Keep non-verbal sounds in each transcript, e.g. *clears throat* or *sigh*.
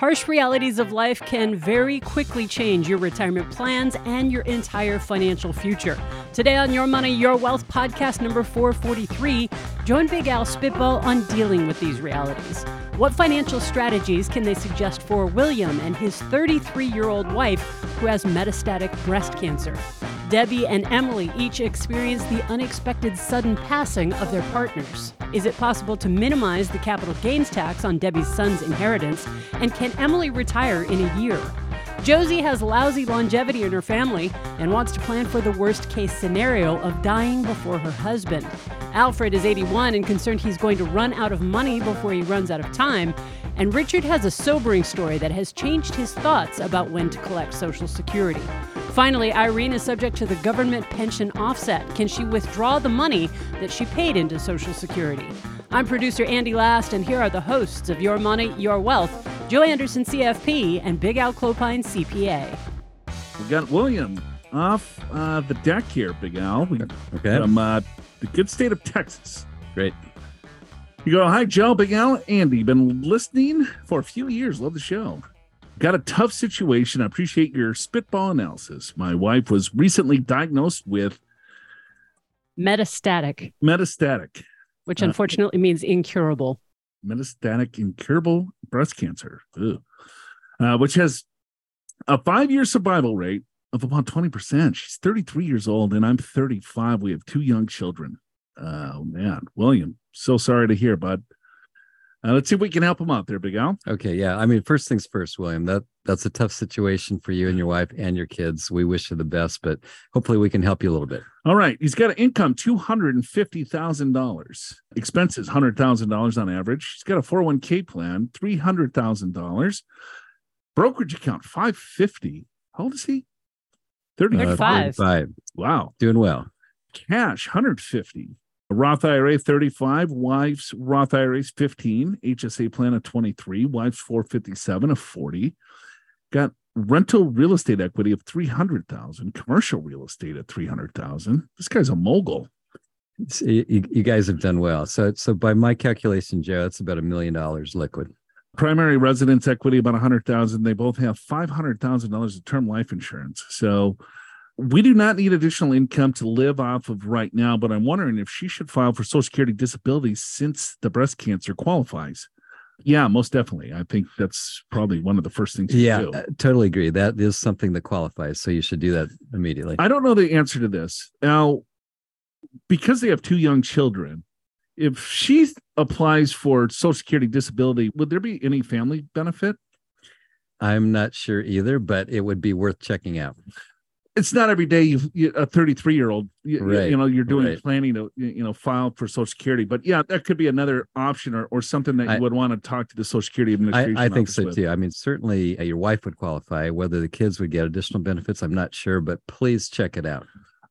Harsh realities of life can very quickly change your retirement plans and your entire financial future. Today on Your Money, Your Wealth podcast number 443, Joe and Big Al Spitball on dealing with these realities. What financial strategies can they suggest for William and his 33 year old wife who has metastatic breast cancer? Debbie and Emily each experienced the unexpected sudden passing of their partners. Is it possible to minimize the capital gains tax on Debbie's son's inheritance? And can Emily retire in a year? Josie has lousy longevity in her family and wants to plan for the worst case scenario of dying before her husband. Alfred is 81 and concerned he's going to run out of money before he runs out of time. And Richard has a sobering story that has changed his thoughts about when to collect Social Security. Finally, Irene is subject to the government pension offset. Can she withdraw the money that she paid into Social Security? I'm producer Andi Last, and here are the hosts of Your Money, Your Wealth Joe Anderson, CFP, and Big Al Clopine, CPA. We got William off uh, the deck here, Big Al. We, Okay. From uh, the good state of Texas. Great. You go, hi, Joe, Big Al, Andi. Been listening for a few years. Love the show. Got a tough situation. I appreciate your spitball analysis. My wife was recently diagnosed with Metastatic, metastatic, which Uh, unfortunately means incurable. metastatic incurable breast cancer. Uh, which has a five year survival rate of about 20%. She's 33 years old, and I'm 35. We have two young children. Oh, man. William, so sorry to hear, bud. Uh, let's see if we can help him out there, Big Al. Okay. Yeah. I mean, first things first, William. That that's a tough situation for you and your wife and your kids. We wish you the best, but hopefully we can help you a little bit. All right. He's got an income $250,000. Expenses $100,000 on average. He's got a 401k plan, $300,000. Brokerage account 550. How old is he? 35. Uh, 35. 35. Wow. Doing well. Cash 150. A Roth IRA 35, wife's Roth IRA is 15, HSA plan of 23, wife's 457 of 40. Got rental real estate equity of 300,000, commercial real estate at 300,000. This guy's a mogul. So you, you guys have done well. So so by my calculation, Joe, it's about a million dollars liquid. Primary residence equity about 100,000. They both have $500,000 of term life insurance. So we do not need additional income to live off of right now, but I'm wondering if she should file for Social Security disability since the breast cancer qualifies. Yeah, most definitely. I think that's probably one of the first things to Yeah, do. totally agree. That is something that qualifies. So you should do that immediately. I don't know the answer to this. Now, because they have two young children, if she applies for Social Security disability, would there be any family benefit? I'm not sure either, but it would be worth checking out. It's not every day you, you a 33 year old you, Right, you know you're doing right. planning to you know file for social security but yeah that could be another option or, or something that you I- would want to talk to the social security administration I think so with. too. I mean, certainly uh, your wife would qualify. Whether the kids would get additional benefits, I'm not sure, but please check it out.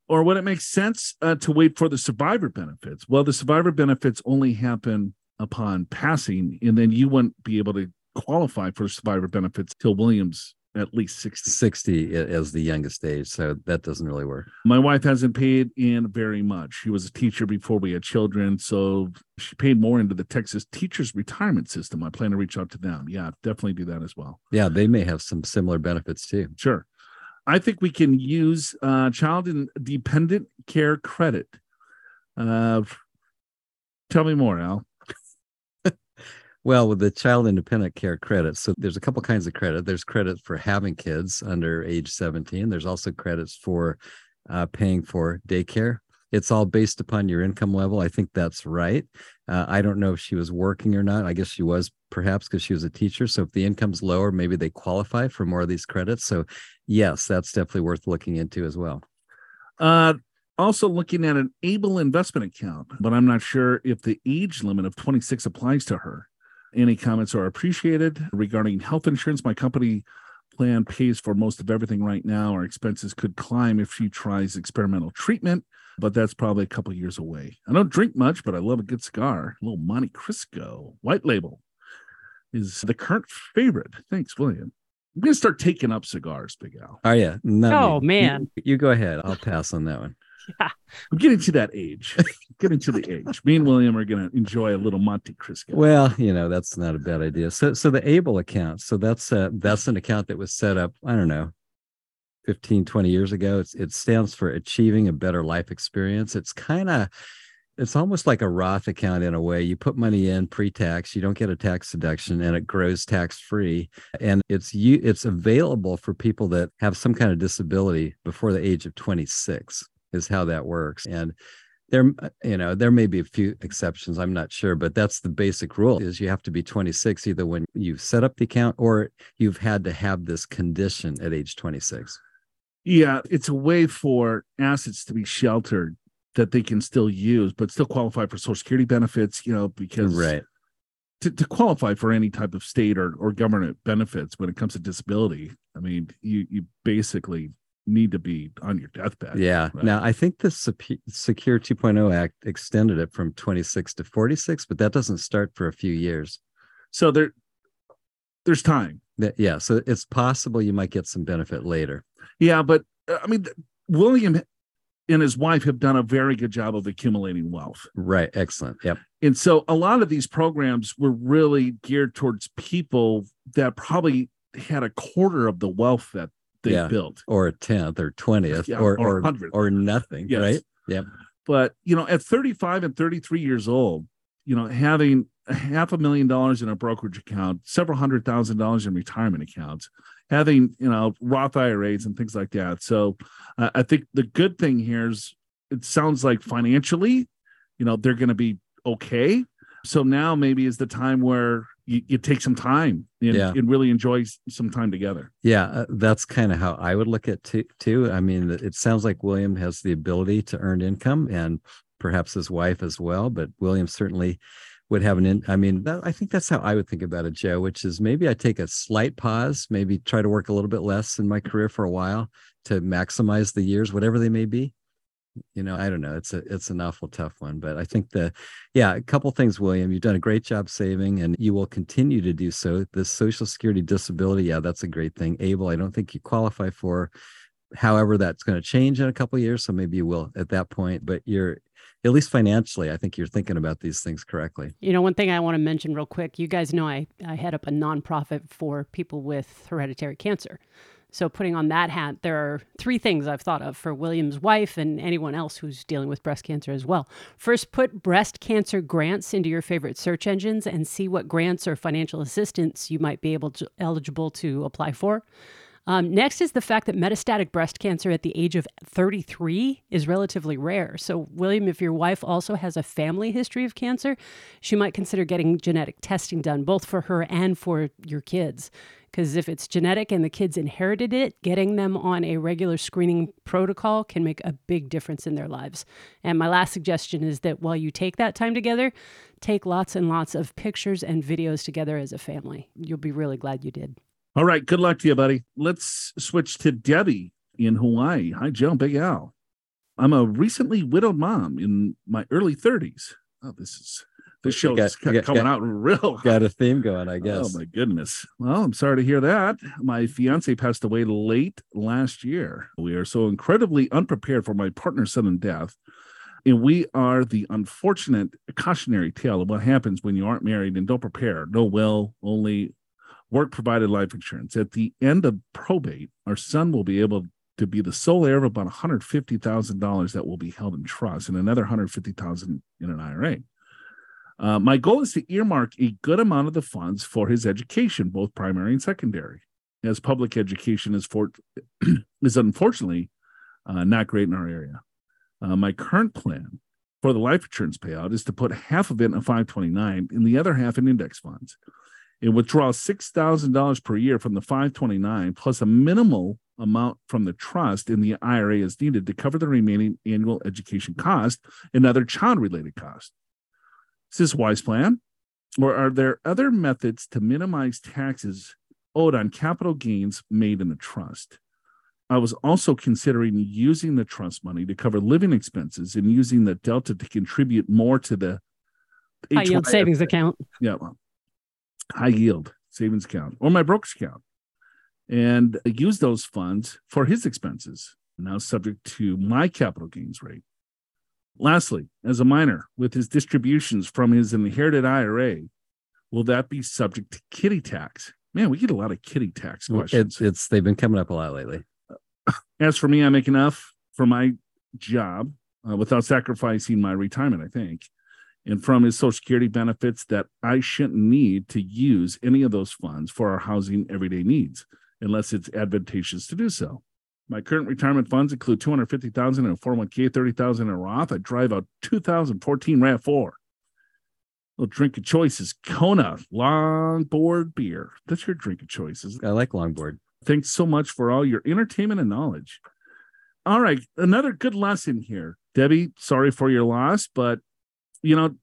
or would it make sense uh, to wait for the survivor benefits well the survivor benefits only happen upon passing and then you wouldn't be able to qualify for survivor benefits till williams at least 60 60 as the youngest age, so that doesn't really work. My wife hasn't paid in very much. She was a teacher before we had children, so she paid more into the Texas Teachers Retirement System. I plan to reach out to them. Yeah, definitely do that as well. Yeah, they may have some similar benefits too. Sure. I think we can use uh, child and dependent care credit. Uh, tell me more, Al. Well, with the child and dependent care credit, so there's a couple kinds of credit. There's credit for having kids under age 17. There's also credits for uh, paying for daycare. It's all based upon your income level. I think that's right. Uh, I don't know if she was working or not. I guess she was perhaps because she was a teacher. So if the income's lower, maybe they qualify for more of these credits. So yes, that's definitely worth looking into as well. Uh, also looking at an able investment account, but I'm not sure if the age limit of 26 applies to her. Any comments are appreciated regarding health insurance. My company plan pays for most of everything right now. Our expenses could climb if she tries experimental treatment, but that's probably a couple years away. I don't drink much, but I love a good cigar. A little Monte Cristo, white label, is the current favorite. Thanks, William. I'm gonna start taking up cigars, Big Al. Oh yeah. Not Oh, me. You- man. You, go ahead. I'll pass on that one. Yeah. I'm getting to that age. getting to the age. Me and William are going to enjoy a little Monte Cristo. Well, you know, that's not a bad idea. So, so the Able account. So that's uh, that's an account that was set up. I don't know, 15, 20 years ago. It's, it stands for Achieving a Better Life Experience. It's kind of it's almost like a Roth account in a way. You put money in pre-tax, you don't get a tax deduction, and it grows tax-free. And it's you it's available for people that have some kind of disability before the age of 26 is how that works. And there uh, you know there may be a few exceptions i'm not sure but that's the basic rule is you have to be 26 either when you set up the account or you've had to have this condition at age 26 yeah it's a way for assets to be sheltered that they can still use, but still qualify for Social Security benefits, you know, because right. to, to qualify for any type of state or, or government benefits when it comes to disability, I mean, you you basically need to be on your deathbed. Yeah. Right? Now, I think the Secure 2.0 Act extended it from 26 to 46, but that doesn't start for a few years. So there, there's time. Yeah. So it's possible you might get some benefit later. Yeah, but uh, I mean, William and his wife have done a very good job of accumulating wealth. Right. Excellent. Yep. And so a lot of these programs were really geared towards people that probably had a quarter of the wealth that they yeah. built, or a tenth, or twentieth, yeah, or or or, or nothing. Yes. Right. Yep. But you know, at 35 and 33 years old, you know, having half a million dollars in a brokerage account, several hundred thousand dollars in retirement accounts, having you know Roth IRAs and things like that. So uh, I think the good thing here is it sounds like financially, you know, they're going to be okay. So now maybe is the time where you, you take some time and, yeah. and, really enjoy some time together. Yeah, uh, that's kind of how I would look at t- too. I mean, it sounds like William has the ability to earn income and perhaps his wife as well, but William certainly would have an in, I mean, that, I think that's how I would think about it, Joe, which is maybe I take a slight pause, maybe try to work a little bit less in my career for a while to maximize the years, whatever they may be. You know, I don't know. It's a it's an awful tough one, but I think the yeah, a couple things, William. You've done a great job saving, and you will continue to do so. The Social Security disability, yeah, that's a great thing. Able, I don't think you qualify for. However, that's going to change in a couple years, so maybe you will at that point. But you're at least financially, I think you're thinking about these things correctly. You know, one thing I want to mention real quick you guys know I, I head up a nonprofit for people with hereditary cancer. So, putting on that hat, there are three things I've thought of for William's wife and anyone else who's dealing with breast cancer as well. First, put breast cancer grants into your favorite search engines and see what grants or financial assistance you might be able to eligible to apply for. Um, next is the fact that metastatic breast cancer at the age of 33 is relatively rare. So, William, if your wife also has a family history of cancer, she might consider getting genetic testing done, both for her and for your kids. Because if it's genetic and the kids inherited it, getting them on a regular screening protocol can make a big difference in their lives. And my last suggestion is that while you take that time together, take lots and lots of pictures and videos together as a family. You'll be really glad you did. All right. Good luck to you, buddy. Let's switch to Debbie in Hawaii. Hi, Joe. Big Al. I'm a recently widowed mom in my early 30s. Oh, this is this show got, got, coming got, out real. *laughs* Got a theme going, I oh, guess. Oh my goodness. Well, I'm sorry to hear that. My fiance passed away late last year. We are so incredibly unprepared for my partner's sudden death. And we are the unfortunate cautionary tale of what happens when you aren't married and don't prepare. No will, only work provided life insurance. At the end of probate, our son will be able to be the sole heir of about $150,000 that will be held in trust and another 150,000 in an IRA. Uh, my goal is to earmark a good amount of the funds for his education, both primary and secondary, as public education is for *clears throat* is unfortunately uh, not great in our area. Uh, my current plan for the life insurance payout is to put half of it in a 529 and the other half in index funds. It withdraws $6,000 per year from the 529 plus a minimal amount from the trust in the IRA is needed to cover the remaining annual education cost and other child related costs. Is this wise plan? Or are there other methods to minimize taxes owed on capital gains made in the trust? I was also considering using the trust money to cover living expenses and using the delta to contribute more to the high yield savings account. Yeah, well, high yield savings account or my brokerage account and use those funds for his expenses. now subject to my capital gains rate. Lastly, as a minor with his distributions from his inherited IRA, will that be subject to kiddie tax? Man, we get a lot of kiddie tax questions. It's, it's they've been coming up a lot lately. *laughs* As for me, I make enough for my job uh, without sacrificing my retirement, I think, and from his Social Security benefits that I shouldn't need to use any of those funds for our housing everyday needs unless it's advantageous to do so. My current retirement funds include 250,000 in a 401k, 30,000 in a Roth. I drive a 2014 RAV4. Little drink of choice is Kona Longboard beer. That's your drink of choice. I like longboard. Thanks so much for all your entertainment and knowledge. All right, another good lesson here. Debbie, sorry for your loss, but you know,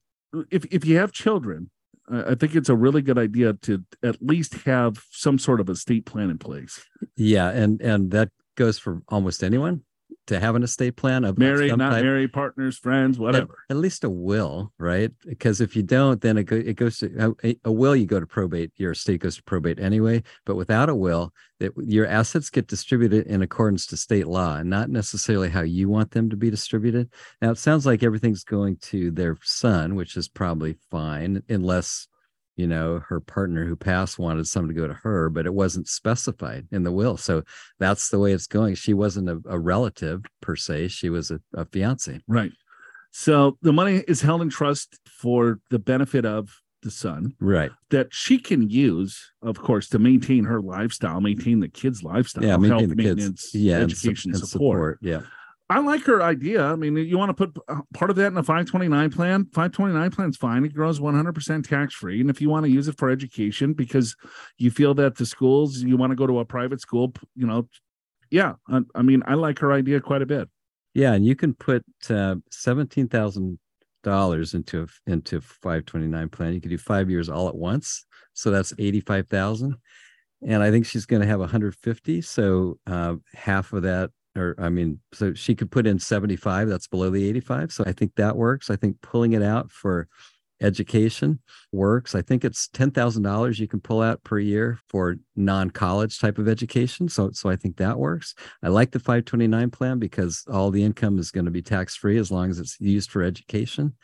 if if you have children, I think it's a really good idea to at least have some sort of estate plan in place. Yeah, and and that goes for almost anyone to have an estate plan of married, not type. married, partners, friends, At, whatever. at least a will, right? Because if you don't, then it, go, it goes to uh, a, a will. You go to probate. Your estate goes to probate anyway. But without a will, that your assets get distributed in accordance to state law, and not necessarily how you want them to be distributed. Now it sounds like everything's going to their son, which is probably fine, unless you know her partner who passed wanted some to go to her but it wasn't specified in the will. So that's the way it's going. She wasn't a, a relative per se. She was a, a fiance. Right. So the money is held in trust for the benefit of the son right. that she can use, of course, to maintain her lifestyle, maintain the kids' lifestyle, yeah maintain the kids yeah and su- education, and support. yeah I like her idea. I mean, you want to put uh, part of that in a 529 plan. 529 plan is fine. It grows 100% tax free. And if you want to use it for education because you feel that the schools, you want to go to a private school, you know, yeah. I, I mean, I like her idea quite a bit. yeah and you can put uh, seventeen thousand dollars into a into 529 plan you can do five years all at once so that's 85,000 and I think she's going to have 150 so uh, half of that or I mean so she could put in 75 that's below the 85 so I think that works. I think pulling it out for education works. I think it's $10,000 you can pull out per year for non-college type of education. So so I think that works. I like the 529 plan because all the income is going to be tax free as long as it's used for education.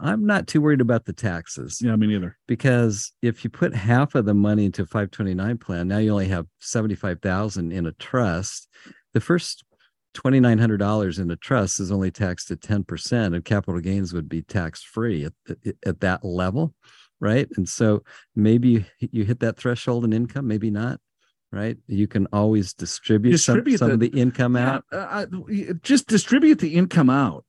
I'm not too worried about the taxes. Yeah, me neither. because if you put half of the money into a 529 plan, now you only have 75,000 in a trust. The first $2,900 in a trust is only taxed at 10% and capital gains would be tax free at, at, at that level. Right. And so maybe you, hit that threshold in income, maybe not. Right. You can always distribute, Distribute some, some the- of the income out. uh, I- just distribute the income out,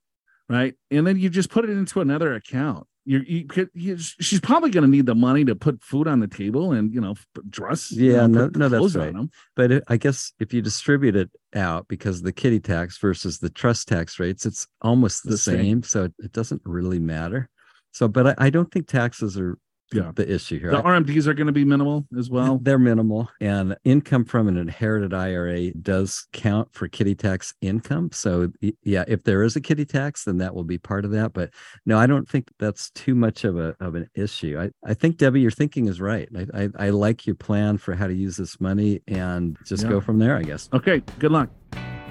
right? And then you just put it into another account. You, you, could- you she's probably going to need the money to put food on the table and you know dress. you Yeah, know, no- no, that's right. But it, I guess if you distribute it out because of the kiddie tax versus the trust tax rates, it's almost the, The same. same. So it, it doesn't really matter. So, but I, I don't think taxes are Yeah. the issue here. The RMDs are going to be minimal as well. they're minimal, and income from an inherited IRA does count for kiddie tax income. So, yeah, if there is a kiddie tax, then that will be part of that. But no, I don't think that's too much of a of an issue. I, I think Debbie, your thinking is right. I, I I like your plan for how to use this money, and just Yeah. go from there. I guess. Okay, good luck.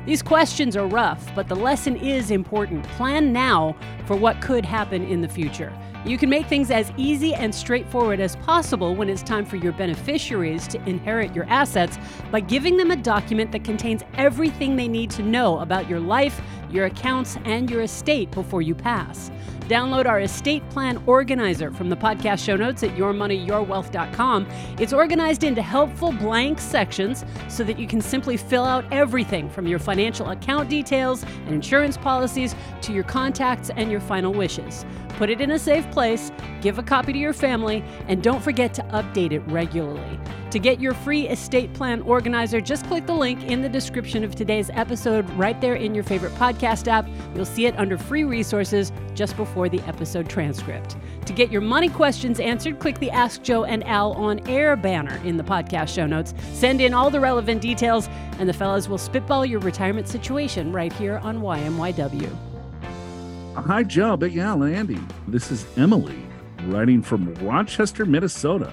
These questions are rough, but the lesson is important. Plan now for what could happen in the future. You can make things as easy and straightforward as possible when it's time for your beneficiaries to inherit your assets by giving them a document that contains everything they need to know about your life, your accounts, and your estate before you pass. Download our estate plan organizer from the podcast show notes at yourmoneyyourwealth.com. It's organized into helpful blank sections so that you can simply fill out everything from your financial account details and insurance policies to your contacts and your final wishes. Put it in a safe place, give a copy to your family, and don't forget to update it regularly. To get your free estate plan organizer, just click the link in the description of today's episode right there in your favorite podcast app. You'll see it under free resources just before the episode transcript. To get your money questions answered, click the Ask Joe and Al on air banner in the podcast show notes. Send in all the relevant details, and the fellas will spitball your retirement situation right here on YMYW. Hi, Joe, Big Al, and Andi. This is Emily writing from Rochester, Minnesota,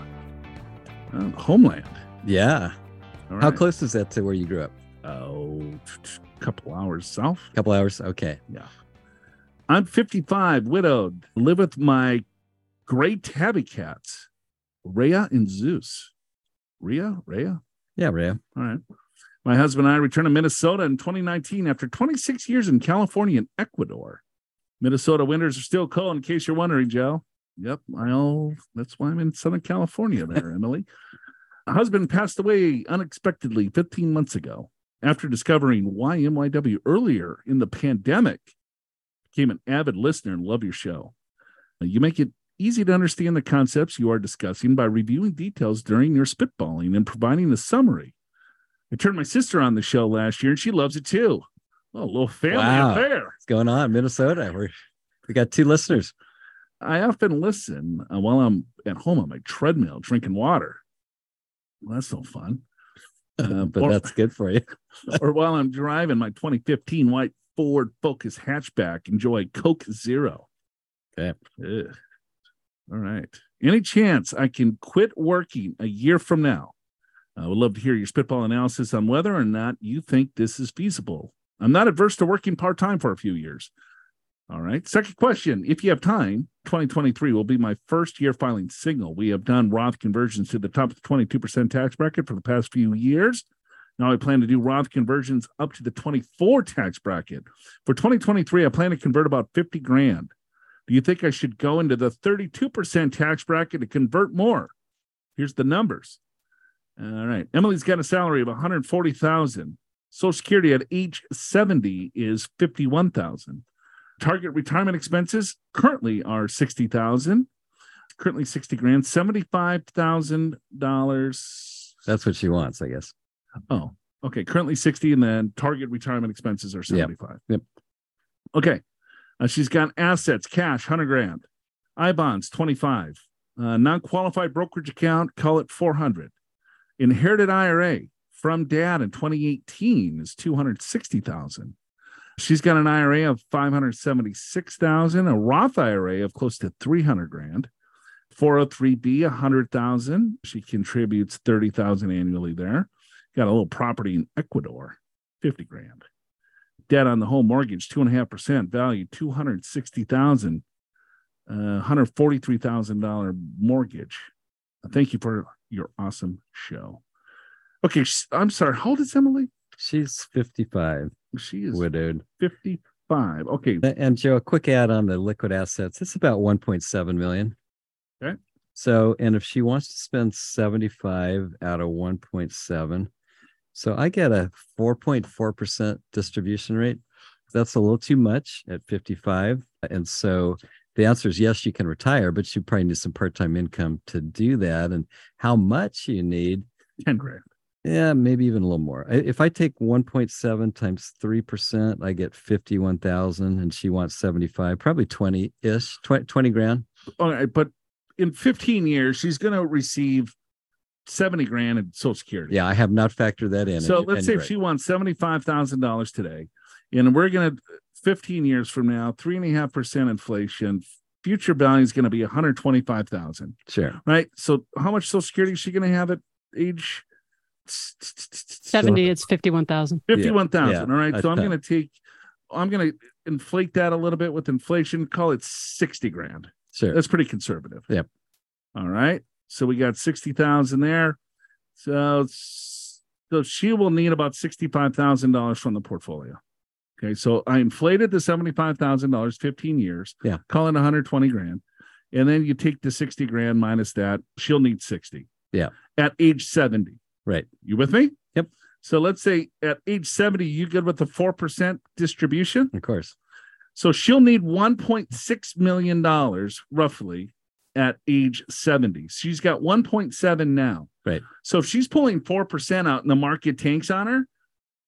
uh, homeland. Yeah. All How close is that to where you grew up? Oh, a couple hours south. couple hours. Okay. Yeah. I'm 55, widowed, live with my great tabby cats, Rhea and Zeus. Rhea, Rhea. Yeah, Ray. All right. My husband and I returned to Minnesota in 2019 after 26 years in California and Ecuador. Minnesota winters are still cold, in case you're wondering, Joe. Yep, I'll. That's why I'm in Southern California, there, *laughs* Emily. A husband passed away unexpectedly 15 months ago after discovering YMYW earlier in the pandemic. Became an avid listener and love your show. You make it easy to understand the concepts you are discussing by reviewing details during your spitballing and providing a summary. I turned my sister on the show last year and she loves it too. Oh, a little family Wow. affair. What's going on? Minnesota. We're we got two listeners. I often listen uh, while I'm at home on my treadmill drinking water. Well, that's no fun. *laughs* Uh, but or, that's good for you. *laughs* or while I'm driving my 2015 white Ford Focus hatchback, enjoy Coke Zero. Okay. Ugh. All right. Any chance I can quit working a year from now? I would love to hear your spitball analysis on whether or not you think this is feasible. I'm not adverse to working part time for a few years. All right. Second question. If you have time, 2023 will be my first year filing single. We have done Roth conversions to the top of the 22% tax bracket for the past few years. Now I plan to do Roth conversions up to the 24 tax bracket. For 2023, I plan to convert about 50 grand. Do you think I should go into the 32% tax bracket to convert more? Here's the numbers. All right. Emily's got a salary of 140,000. Social Security at age 70 is 51,000. Target retirement expenses currently are 60,000. Currently 60 grand, $75,000. That's what she wants, I guess. Oh, okay. Currently 60, and then target retirement expenses are 75. Yep. Okay. Uh, she's got assets, cash, 100 grand. I bonds, 25. Uh, non qualified brokerage account, call it 400. Inherited IRA from dad in 2018 is 260,000. She's got an IRA of 576,000, a Roth IRA of close to 300 grand. 403b 100,000. She contributes 30,000 annually there. Got a little property in Ecuador, 50 grand. Debt on the home mortgage, 2.5% value, 260,000. Uh, $143,000 mortgage. Thank you for your awesome show. Okay, I'm sorry. How old is Emily? She's 55, She is widowed. 55. Okay, And Joe, a quick add on the liquid assets. It's about 1.7 million. Okay. So, and if she wants to spend 75 out of 1.7, so I get a 4.4% distribution rate. That's a little too much at 55. And so the answer is yes, you can retire, but you probably need some part time income to do that. And how much you need, 10 grand. Yeah, maybe even a little more. If I take 1.7 times 3%, I get 51,000 and she wants 75, probably 20 ish, 20, 20 grand. All right, but in 15 years, she's going to receive 70 grand in Social Security. Yeah, I have not factored that in. So and let's and say if she wants $75,000 today, and we're going to, 15 years from now, 3.5% inflation, future value is going to be 125,000, right. sure. right? So how much Social Security is she going to have at age 70, it's 51,000. 51,000. Yeah, all right. a So I'm going to take, I'm going to inflate that a little bit with inflation, call it 60 grand. Sure. That's pretty conservative. Yep. All right. So we got 60,000 there. So, so she will need about $65,000 from the portfolio. Okay. So I inflated the $75,000, 15 years. Yeah. Call it 120 grand. And then you take the 60 grand minus that, she'll need 60. Yeah. At age 70. Right. You with me? Yep. So let's say at age 70, you good with the 4% distribution? Of course. So she'll need $1.6 million roughly at age 70. She's got 1.7 now. Right. So if she's pulling 4% out and the market tanks on her,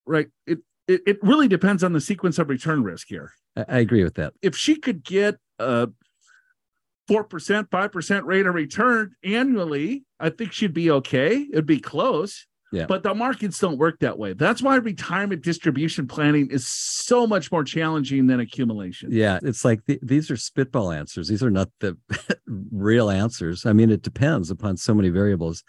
right, it, it, it really depends on the sequence of return risk here. I, I agree with that. If she could get a 4%, 5% rate of return annually, I think she'd be okay. It'd be close. Yeah. But the markets don't work that way. That's why retirement distribution planning is so much more challenging than accumulation. Yeah. It's like th- these are spitball answers. These are not the *laughs* real answers. I mean, it depends upon so many variables.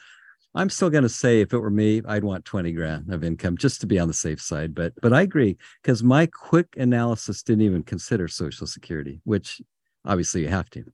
I'm still going to say if it were me, I'd want 20 grand of income just to be on the safe side. But but I agree because my quick analysis didn't even consider Social Security, which obviously you have to.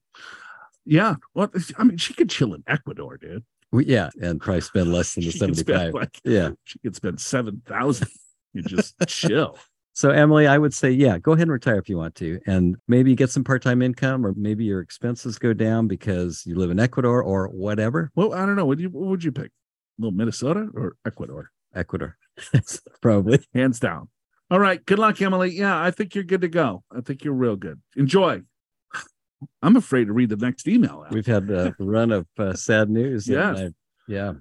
Yeah. Well, I mean, she could chill in Ecuador, dude. We, yeah, and probably spend less than the *laughs* spend, 75. like, Yeah. she could spend seven thousand. *laughs* You just chill. So Emily, I would say, yeah, go ahead and retire if you want to, and maybe get some part-time income, or maybe your expenses go down because you live in Ecuador or whatever. Well, I don't know. What, you, what would you pick? little Minnesota or Ecuador? Ecuador, *laughs* probably. Hands down. All right. Good luck, Emily. Yeah, I think you're good to go. I think you're real good. Enjoy. I'm afraid to read the next email. out. We've had a *laughs* run of uh, sad news. Yes. I- yeah.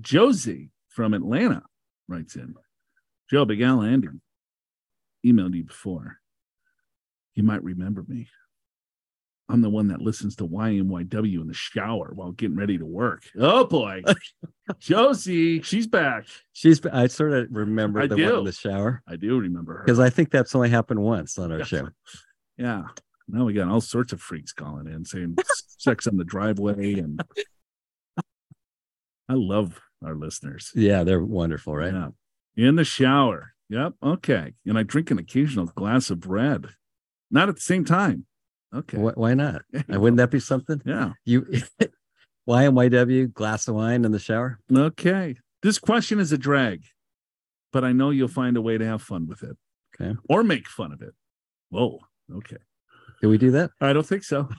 Josie from Atlanta writes in Joe, Big Al, Andi emailed you before. You might remember me. I'm the one that listens to YMYW in the shower while getting ready to work. Oh boy. *laughs* Josie, she's back. She's. I sort of remember I the one do. in the shower I do remember her. because I think that's only happened once on our Yeah. show. Yeah. Now we got all sorts of freaks calling in saying *laughs* sex on the driveway. And I love our listeners. Yeah, they're wonderful, right? Yeah. In the shower. Yep. Okay. And I drink an occasional glass of red. Not at the same time. Okay. Wh- why not? Uh, Wouldn't that be something? Yeah. You, *laughs* YMYW, glass of wine in the shower. Okay. This question is a drag, but I know you'll find a way to have fun with it. Okay. Or make fun of it. Whoa. Okay. Can we do that? I don't think so.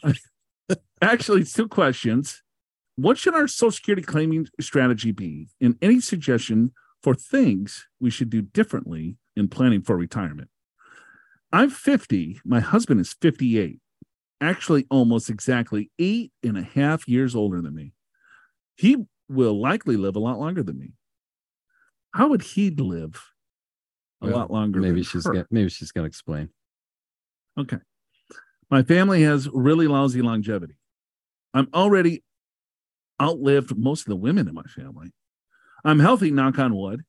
*laughs* Actually, it's two questions. What should our Social Security claiming strategy be? And any suggestion for things we should do differently in planning for retirement? I'm 50. My husband is 58. Actually, almost exactly eight and a half years older than me. He will likely live a lot longer than me. How would he live a Well, lot longer? Maybe she's her? gonna, maybe she's gonna explain. Okay. My family has really lousy longevity. I'm already outlived most of the women in my family. I'm healthy, knock on wood,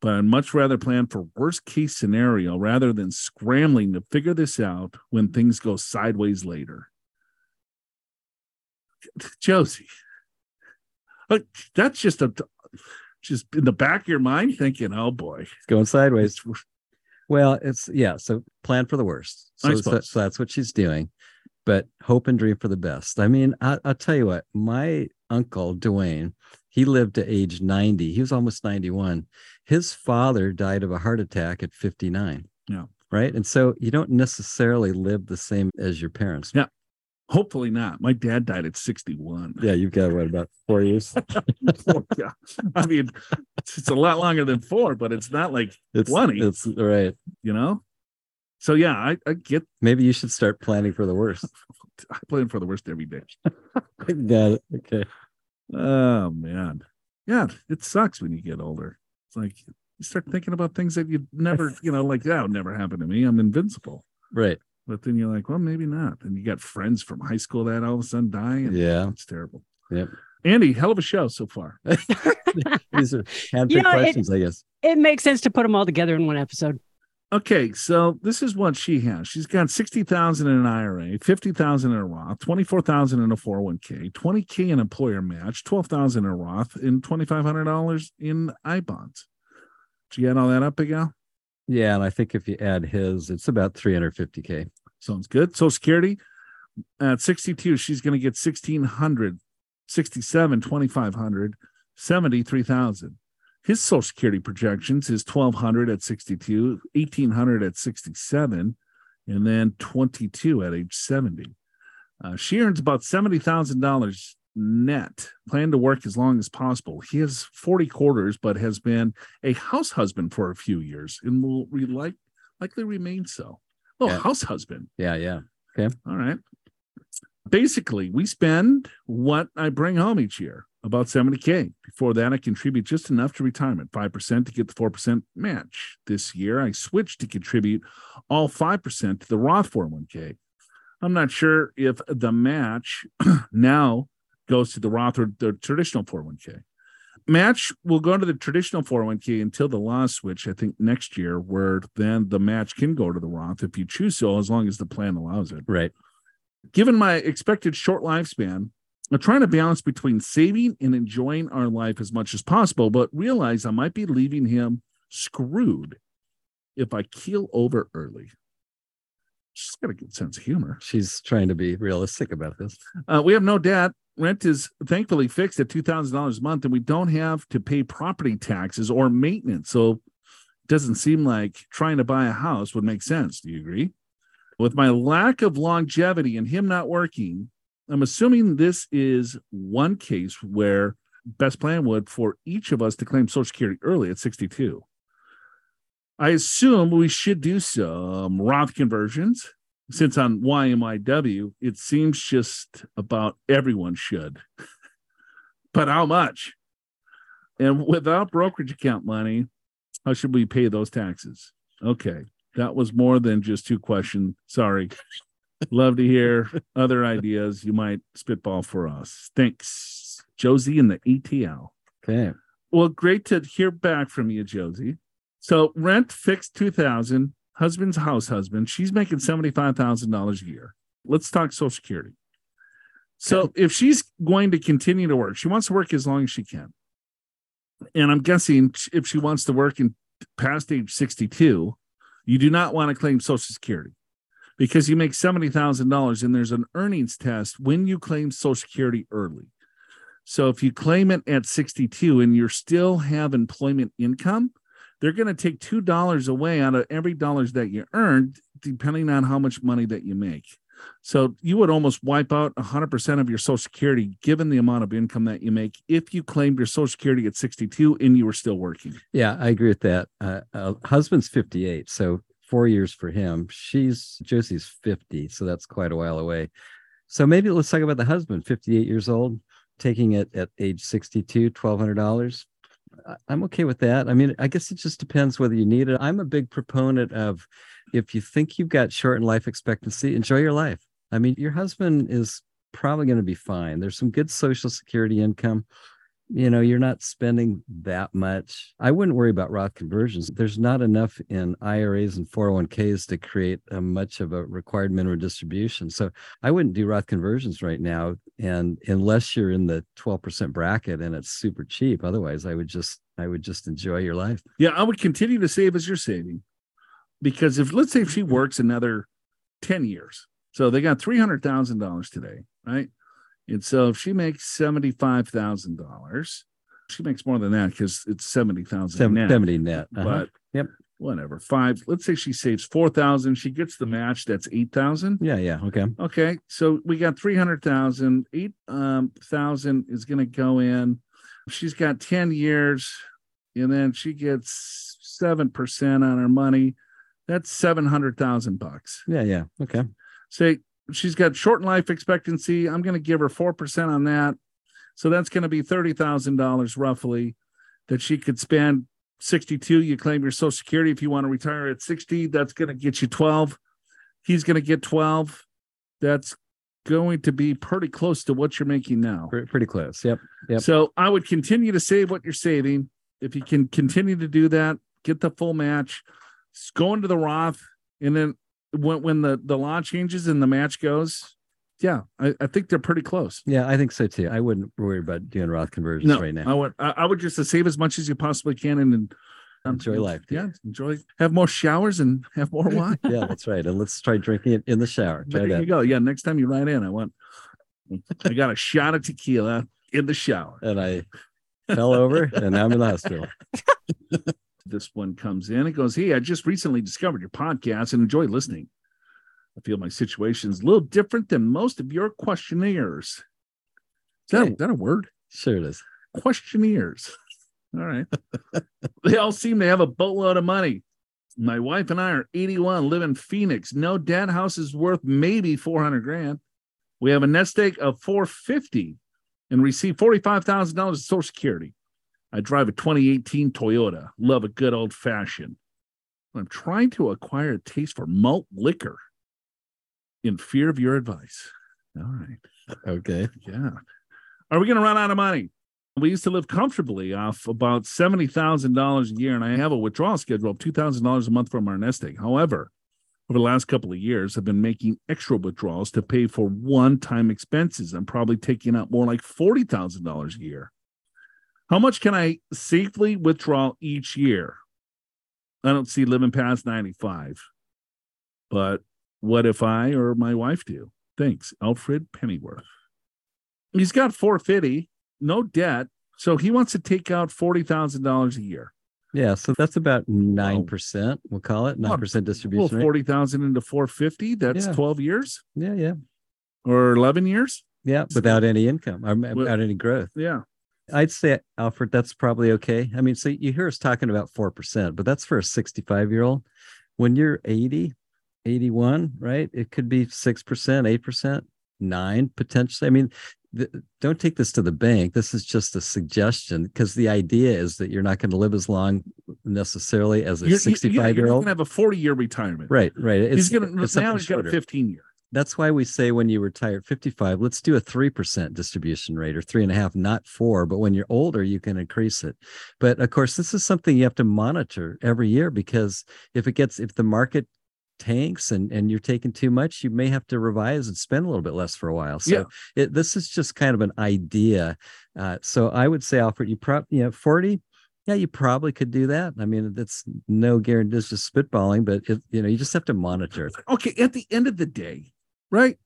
but I'd much rather plan for worst case scenario rather than scrambling to figure this out when things go sideways later. Josie, uh, that's just a just in the back of your mind thinking, oh boy, It's going sideways. Well, it's yeah. So plan for the worst. So, so, so that's what she's doing, but hope and dream for the best. I mean, I, I'll tell you what. My uncle Dwayne, he lived to age ninety. He was almost ninety-one. His father died of a heart attack at fifty-nine. Yeah. Right. And so you don't necessarily live the same as your parents. Yeah. Hopefully not. My dad died at 61. Yeah. You've got what about four years? *laughs* Oh, yeah. I mean, it's a lot longer than four, but it's not like, It's 20. It's right. you know? So yeah, I, I get Maybe you should start planning for the worst. *laughs* I plan for the worst every day. *laughs* got it. Okay. Oh man. Yeah, it sucks when you get older. It's like you start thinking about things that you never, you know, like that would never happen to me. I'm invincible. Right. But then you're like, well, maybe not. And you got friends from high school that all of a sudden die. And Yeah. It's terrible. Yep. Andi, hell of a show so far. *laughs* These are handpicked You know, it- questions, I guess. It makes sense to put them all together in one episode. Okay, so this is what she has. She's got sixty thousand in an IRA, fifty thousand in a Roth, twenty four thousand in a four hundred one k, twenty k in employer match, twelve thousand in a Roth, and twenty five hundred dollars in I bonds. Did you get all that up, Big Al? Yeah, and I think if you add his, it's about 350k. Sounds good. Social Security at sixty two, she's going to get sixteen hundred, sixty seven, twenty five hundred, seventy three thousand. His Social Security projections is 1200 at 62, 1800 at 67, and then 22 at age 70. Uh, she earns about $70,000 net, plan to work as long as possible. He has 40 quarters, but has been a house husband for a few years and will re- like, likely remain so. Oh, Yeah. house husband. Yeah, yeah. Okay all right. Basically, we spend what I bring home each year, about 70K. Before that, I contribute just enough to retirement, 5% to get the 4% match. This year, I switched to contribute all 5% to the Roth 401k. I'm not sure if the match *clears throat* now goes to the Roth or the traditional 401k. Match will go to the traditional 401k until the law switch, I think next year, where then the match can go to the Roth if you choose so, as long as the plan allows it Right. given my expected short lifespan, I'm trying to balance between saving and enjoying our life as much as possible, but realize I might be leaving him screwed if I keel over early. She's got a good sense of humor. She's trying to be realistic about this. Uh, we have no debt. Rent is thankfully fixed at $2,000 a month, and we don't have to pay property taxes or maintenance. So it doesn't seem like trying to buy a house would make sense. Do you agree? With my lack of longevity and him not working, I'm assuming this is one case where best plan would for each of us to claim Social Security early at 62. I assume we should do some Roth conversions since on YMYW, it seems just about everyone should. *laughs* but how much? And without brokerage account money, how should we pay those taxes? Okay. That was more than just two questions. Sorry. *laughs* Love to hear other ideas you might spitball for us. Thanks, Josie and the ETL. Okay. Well, great to hear back from you, Josie. So rent fixed 2000, husband's house husband. She's making $75,000 a year. Let's talk social security. So Okay. if she's going to continue to work, she wants to work as long as she can. And I'm guessing if she wants to work in past age 62, you do not want to claim social security because you make $70,000 and there's an earnings test when you claim social security early. So if you claim it at 62 and you still have employment income, they're going to take two dollars away out of every dollars that you earned, depending on how much money that you make. So you would almost wipe out 100% of your Social Security, given the amount of income that you make, if you claimed your Social Security at 62 and you were still working. Yeah, I agree with that. Uh, uh, husband's 58, so four years for him. She's Josie's 50, so that's quite a while away. So maybe let's talk about the husband, 58 years old, taking it at age 62, $1,200. I'm okay with that. I mean, I guess it just depends whether you need it. I'm a big proponent of if you think you've got shortened life expectancy, enjoy your life. I mean, your husband is probably going to be fine. There's some good social security income. You know, you're not spending that much. I wouldn't worry about Roth conversions. There's not enough in IRAs and 401ks to create a much of a required minimum distribution. So I wouldn't do Roth conversions right now. And unless you're in the 12% bracket and it's super cheap, otherwise I would just I would just enjoy your life. Yeah, I would continue to save as you're saving. Because if let's say she works another 10 years, so they got $300,000 today, right? And so if she makes $75,000, she makes more than that because it's 70,000 Seven- net. 70 net. Uh-huh. But Yep. whatever. Five, let's say she saves 4,000, she gets the match, that's 8,000. yeah, yeah. Okay. Okay, so we got 300,000. 8,000 is going to go in. She's got 10 years and then she gets 7% on her money. That's 700,000 bucks. Yeah, yeah. Okay. Say she's got short life expectancy. I'm going to give her 4% on that. So that's going to be $30,000 roughly that she could spend 62. You claim your social security. If you want to retire at 60, that's going to get you 12. He's going to get 12. That's going to be pretty close to what you're making now. Pretty close. Yep. Yep. So I would continue to save what you're saving. If you can continue to do that, get the full match, go into the Roth, and then when when the the law changes and the match goes, yeah, I, I think they're pretty close. Yeah, I think so too. I wouldn't worry about doing Roth conversions No, right I now. would I, I would just save as much as you possibly can and, and um, Enjoy life, Yeah, enjoy. Have more showers and have more *laughs* wine. yeah, that's right. And let's try drinking it in the shower. Try there you go. Yeah, next time you write in, I want. I got a shot of tequila in the shower. And I fell over and now I'm in the hospital. *laughs* this one comes in and goes, Hey, I just recently discovered your podcast and enjoy listening. I feel my situation is a little different than most of your questionnaires. Is that, is that a word? Sure it is. Questionnaires. *laughs* All right. they all seem to have a boatload of money. My wife and I are 81, live in Phoenix. No debt. House is worth maybe 400 grand. We have a nest egg of 450 and receive $45,000 of Social Security. I drive a 2018 Toyota. Love a good old fashioned. I'm trying to acquire a taste for malt liquor in fear of your advice. All right. Okay. Yeah. Are we going to run out of money? We used to live comfortably off about $70,000 a year, and I have a withdrawal schedule of $2,000 a month from our nest egg. However, over the last couple of years I've been making extra withdrawals to pay for one-time expenses. I'm probably taking out more like forty thousand dollars a year. How much can I safely withdraw each year? I don't see living past 95. But what if I or my wife do? Thanks, Alfred Pennyworth. He's got 450, no debt. So he wants to take out $40,000 a year. Yeah, so that's about nine percent. We'll call it nine percent distribution rate. 40,000 into 450, that's Yeah. 12 years Yeah, yeah, or 11 years. yeah. Without any income, or without any growth. Yeah. I'd say, Alfred, that's probably okay. I mean, so you hear us talking about 4%, but that's for a 65 year old. When you're 80, 81, right? It could be 6%, 8%, nine potentially. I mean, th- don't take this to the bank. This is just a suggestion because the idea is that you're not going to live as long necessarily as a You're- 65 You're year going to have a 40 year retirement. Right, right. He's going to, it's now he's got a 15 year. That's why we say when you retire at 55, let's do a 3% distribution rate or three and a half, not four. But when you're older, you can increase it. But of course, this is something you have to monitor every year because if it gets, if the market tanks and, and you're taking too much, you may have to revise and spend a little bit less for a while. So Yeah. it, this is just kind of an idea. Uh, so I would say, Alfred, you probably, you know, 40, yeah, you probably could do that. I mean, that's no guarantee, it's just spitballing, but it, you know, you just have to monitor. Okay. At the end of the day, right?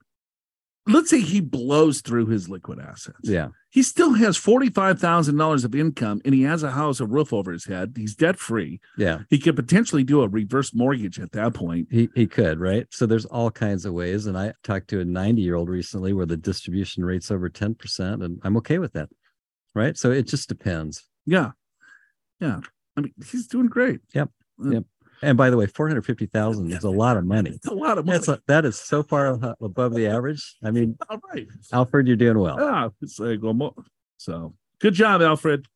Let's say he blows through his liquid assets. Yeah. He still has $45,000 of income and he has a house, a roof over his head. He's debt free. Yeah. He could potentially do a reverse mortgage at that point. He he could, right? So there's all kinds of ways. And I talked to a 90 year old recently where the distribution rate's over 10%, and I'm okay with that. Right. So it just depends. Yeah. Yeah. I mean, he's doing great. Yep. Uh, Yep. And by the way, 450,000 is a lot of money. It's a lot of money. That's a, that is so far above the average. I mean, *laughs* All right. Alfred, you're doing well. Yeah. It's like, well, mo- so good job, Alfred.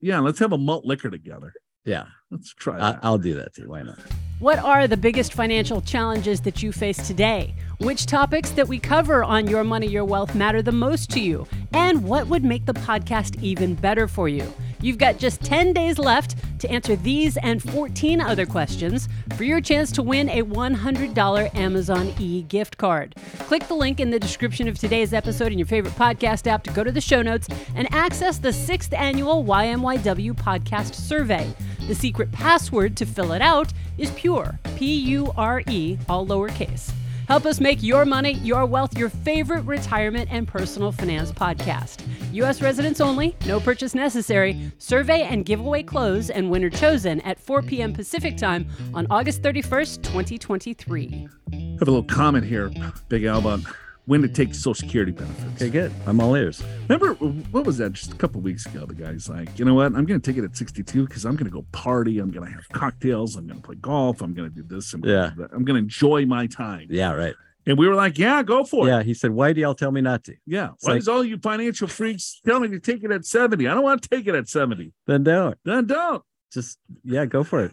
Yeah. Let's have a malt liquor together. Yeah. Let's try I, that. I'll do that too. Why not? What are the biggest financial challenges that you face today? Which topics that we cover on Your Money, Your Wealth matter the most to you? And what would make the podcast even better for you? You've got just 10 days left to answer these and 14 other questions for your chance to win a $100 Amazon e gift card. Click the link in the description of today's episode in your favorite podcast app to go to the show notes and access the sixth annual YMYW podcast survey. The secret password to fill it out is PURE, P U R E, all lowercase. Help us make your money, your wealth, your favorite retirement and personal finance podcast. U.S. residents only, no purchase necessary. Survey and giveaway close and winner chosen at 4 p.m. Pacific time on August 31st, 2023. I have a little comment here, Big Al, about when to take Social Security benefits. Okay, good. I'm all ears. Remember, what was that just a couple weeks ago? The guy's like, you know what? I'm going to take it at 62 because I'm going to go party. I'm going to have cocktails. I'm going to play golf. I'm going to do this. I'm Yeah. Gonna, I'm going to enjoy my time. Yeah, right. And we were like, yeah, go for it. Yeah. He said, Why do y'all tell me not to? Yeah. It's Why like- does all you financial freaks tell me to take it at 70? I don't want to take it at 70. Then don't. Then don't. Just, yeah, go for it.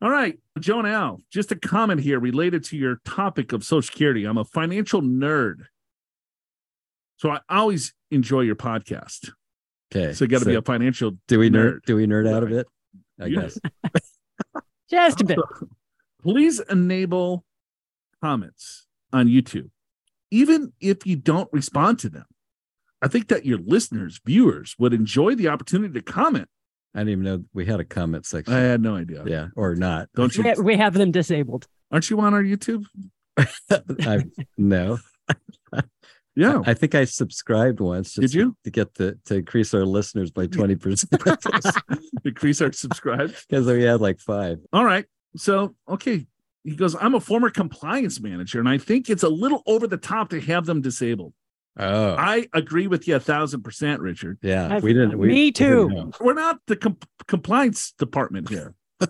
All right, Joe and Al, just a comment here related to your topic of Social Security. I'm a financial nerd. So I always enjoy your podcast. Okay. So you got to be a financial do we nerd, nerd. do we nerd out of Right. it? I Yeah. guess. *laughs* Just a bit. please enable comments on YouTube, even if you don't respond to them. I think that your listeners, viewers, would enjoy the opportunity to comment. I didn't even know we had a comment section. I had no idea. yeah, or not. Don't you? We- We have them disabled. Aren't you on our YouTube? *laughs* I, no, *laughs* Yeah. I think I subscribed once. Did you? to get the to increase our listeners by twenty *laughs* percent Increase our subscribe. because we had like five. All right. So, okay. He goes, I'm a former compliance manager, and I think it's a little over the top to have them disabled. Oh, I agree with you a thousand percent, Richard. yeah. I've- We didn't. We, Me too. know. We're not the com- compliance department here. *laughs*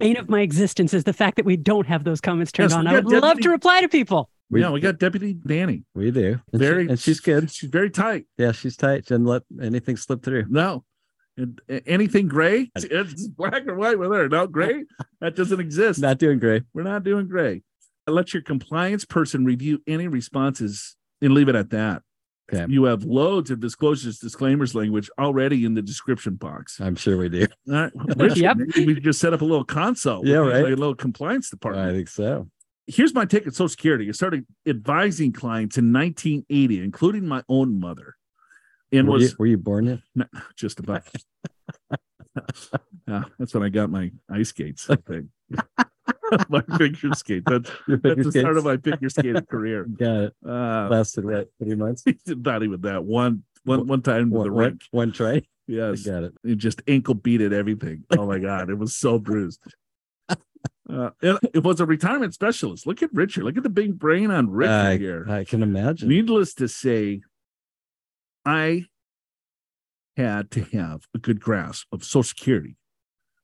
Bane of my existence is the fact that we don't have those comments turned Yes, on. I got would love to reply to people. We, yeah, we got Deputy Danny. we do. And, Very, she, and she's good. She's very tight. Yeah, she's tight. She didn't let anything slip through. No. And anything gray? *laughs* It's black or white with her. No, gray? That doesn't exist. Not doing gray. We're not doing gray. Let your compliance person review any responses and leave it at that. Okay. You have loads of disclosures, disclaimers language already in the description box. I'm sure we do. All right. *laughs* Richard, Yep. we just set up a little console. Yeah, right. like a little compliance department. I think so. Here's my take on Social Security. I started advising clients in 1980, including my own mother, and Were, was you, were you born yet? just about. *laughs* *laughs* yeah, that's when I got my ice skates. I think. *laughs* my figure skate. That's, *laughs* that's the start of my figure skating career. *laughs* Got it. Uh, Lasted what? Three months? not even that. One one one time with the One, one, rink. one try? I Yes. got it. It just ankle beated everything. Oh my god, it was so bruised. Uh, it, it was a retirement specialist. Look at Richard. Look at the big brain on Richard I, here. I can imagine. Needless to say, I had to have a good grasp of Social Security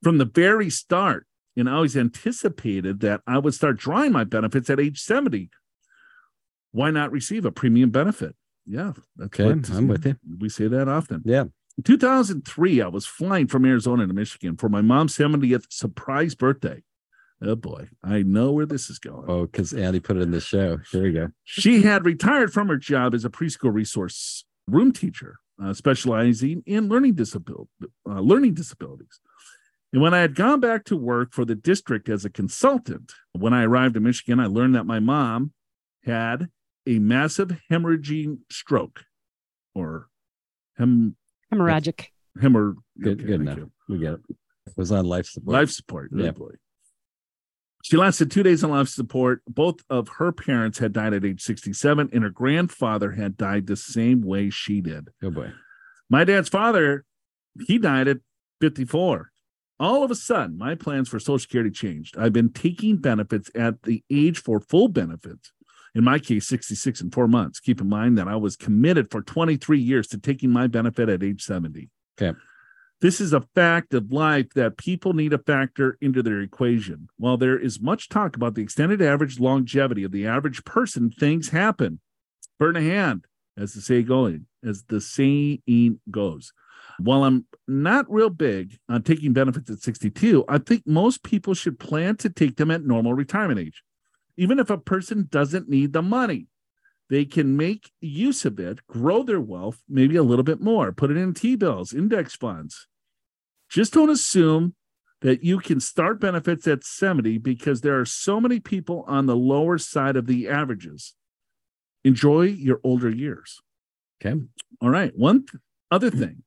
from the very start. And I always anticipated that I would start drawing my benefits at age 70. Why not receive a premium benefit? Yeah. That's Okay, what- I'm with you. We say that often. Yeah. In 2003, I was flying from Arizona to Michigan for my mom's 70th surprise birthday. Oh boy, I know where this is going. Oh, because Andi put it in the show. Here we go. She had retired from her job as a preschool resource room teacher, uh, specializing in learning disabil- uh, learning disabilities. And when I had gone back to work for the district as a consultant, when I arrived in Michigan, I learned that my mom had a massive hemorrhaging stroke, or hem Hemorrhagic. hemor. Good, okay, good enough. you. We get it. It was on life support. Life support. Yeah. Yeah. Boy. She lasted two days on life support. Both of her parents had died at age 67, and her grandfather had died the same way she did. Oh boy. My dad's father, he died at 54. All of a sudden, my plans for Social Security changed. I've been taking benefits at the age for full benefits. In my case, 66 and four months. Keep in mind that I was committed for 23 years to taking my benefit at age 70. Okay. This is a fact of life that people need to factor into their equation. While there is much talk about the extended average longevity of the average person, things happen. Burn a hand, as the saying going, as the saying goes. While I'm not real big on taking benefits at 62, I think most people should plan to take them at normal retirement age. Even if a person doesn't need the money, they can make use of it, grow their wealth maybe a little bit more, put it in T bills, index funds. Just don't assume that you can start benefits at 70 because there are so many people on the lower side of the averages. Enjoy your older years. Okay. All right. One th- other thing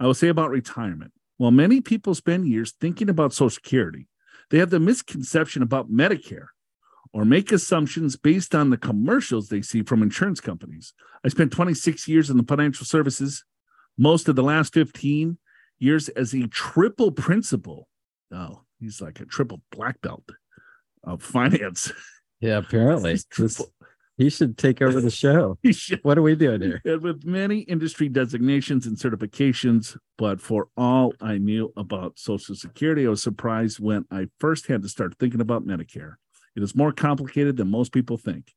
I will say about retirement. While many people spend years thinking about Social Security, they have the misconception about Medicare or make assumptions based on the commercials they see from insurance companies. I spent 26 years in the financial services, most of the last 15 years as a triple principal. Oh, he's like a triple black belt of *laughs* finance. Yeah, apparently. Triple- he should take over the show. *laughs* What are we doing here? and with many industry designations and certifications. But for all I knew about Social Security, I was surprised when I first had to start thinking about Medicare. It is more complicated than most people think.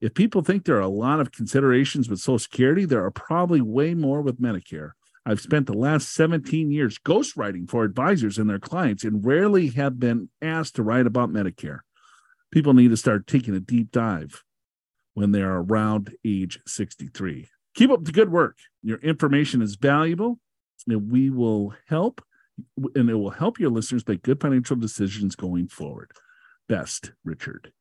If people think there are a lot of considerations with Social Security, there are probably way more with Medicare. I've spent the last 17 years ghostwriting for advisors and their clients and rarely have been asked to write about Medicare. People need to start taking a deep dive when they are around age 63. Keep up the good work. Your information is valuable, and we will help, and it will help your listeners make good financial decisions going forward. Best, Richard.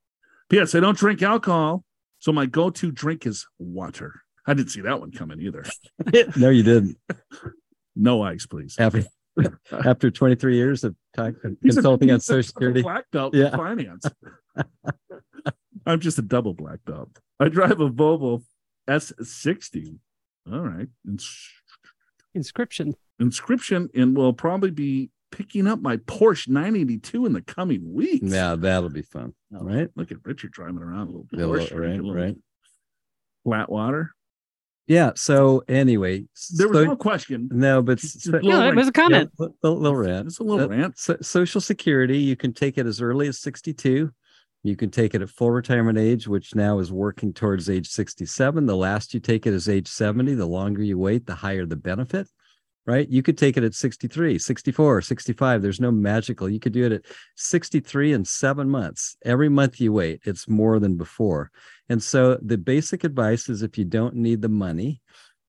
P.S. I don't drink alcohol, so my go to drink is water. I didn't see that one coming either. *laughs* No, you didn't. No ice, please. After, after 23 years of talk, He's a- consulting on Social Security. Black belt Yeah. in finance. *laughs* I'm just a double black belt. I drive a Volvo S60. All right. Ins- Inscription. inscription and will probably be picking up my Porsche 982 in the coming weeks. Yeah, that'll be fun. All right. Look at Richard driving around a little Little- Porsche, right, a little right. Flat water. Yeah. So anyway, There was so- no question. no, but Just- so- No, it was a comment. Yeah, li- li- little rant. It's a little Uh, rant. So, Social Security, you can take it as early as 62. You can take it at full retirement age, which now is working towards age 67. The last you take it is age 70. The longer you wait, the higher the benefit, right? You could take it at 63, 64, 65. There's no magical. You could do it at 63 in seven months. Every month you wait, it's more than before. And so the basic advice is if you don't need the money,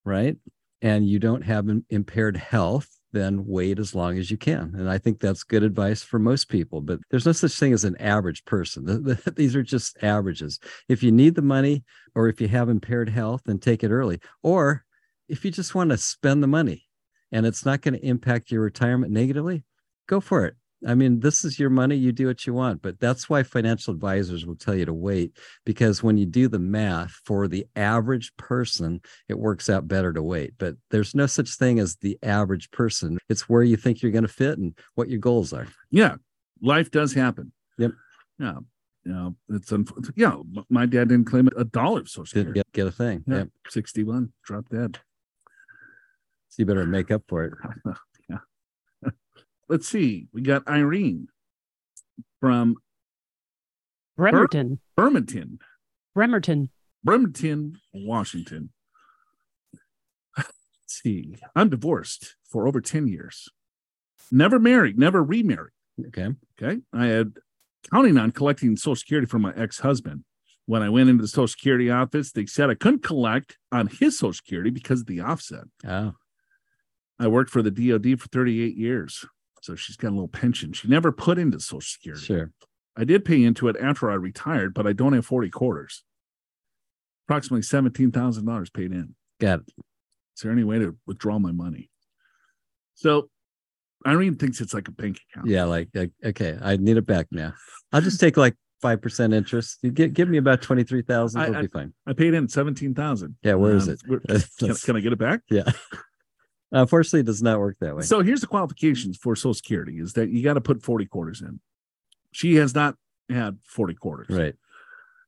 right? And you don't have impaired health, then wait as long as you can. And I think that's good advice for most people, but there's no such thing as an average person. The- the- *laughs* these are just averages. If you need the money or if you have impaired health, then take it early. Or if you just want to spend the money and it's not going to impact your retirement negatively, go for it. I mean, this is your money, you do what you want, but that's why financial advisors will tell you to wait because when you do the math for the average person, it works out better to wait. But there's no such thing as the average person. It's where you think you're going to fit and what your goals are. Yeah, life does happen. Yep. Yeah. You know, it's unf- yeah. My dad didn't claim a dollar of Social Didn't get, get a thing. Yeah, Yep. 61, drop dead. So you better make up for it. *laughs* yeah. Let's see. We got Irene from Bremerton. Bremerton, Bremerton. Bremerton, Washington. *laughs* Let's see. I'm divorced for over 10 years. Never married, never remarried. Okay. Okay. I had counting on collecting Social Security from my ex husband. When I went into the Social Security office, they said I couldn't collect on his Social Security because of the offset. Oh, I worked for the DOD for 38 years. So she's got a little pension. She never put into Social Security. sure. I did pay into it after I retired, but I don't have 40 quarters. Approximately $17,000 paid in. Got it. Is there any way to withdraw my money? So Irene thinks it's like a bank account. Yeah. Like, like, okay, I need it back now. I'll just take like 5% interest. You give, give me about 23,000. I- It'll I- be fine. I paid in 17,000. Yeah. Where is Um, it? *laughs* Can, can I get it back? Yeah. Unfortunately, it does not work that way. So here's the qualifications for Social Security is that you got to put 40 quarters in. She has not had 40 quarters. Right.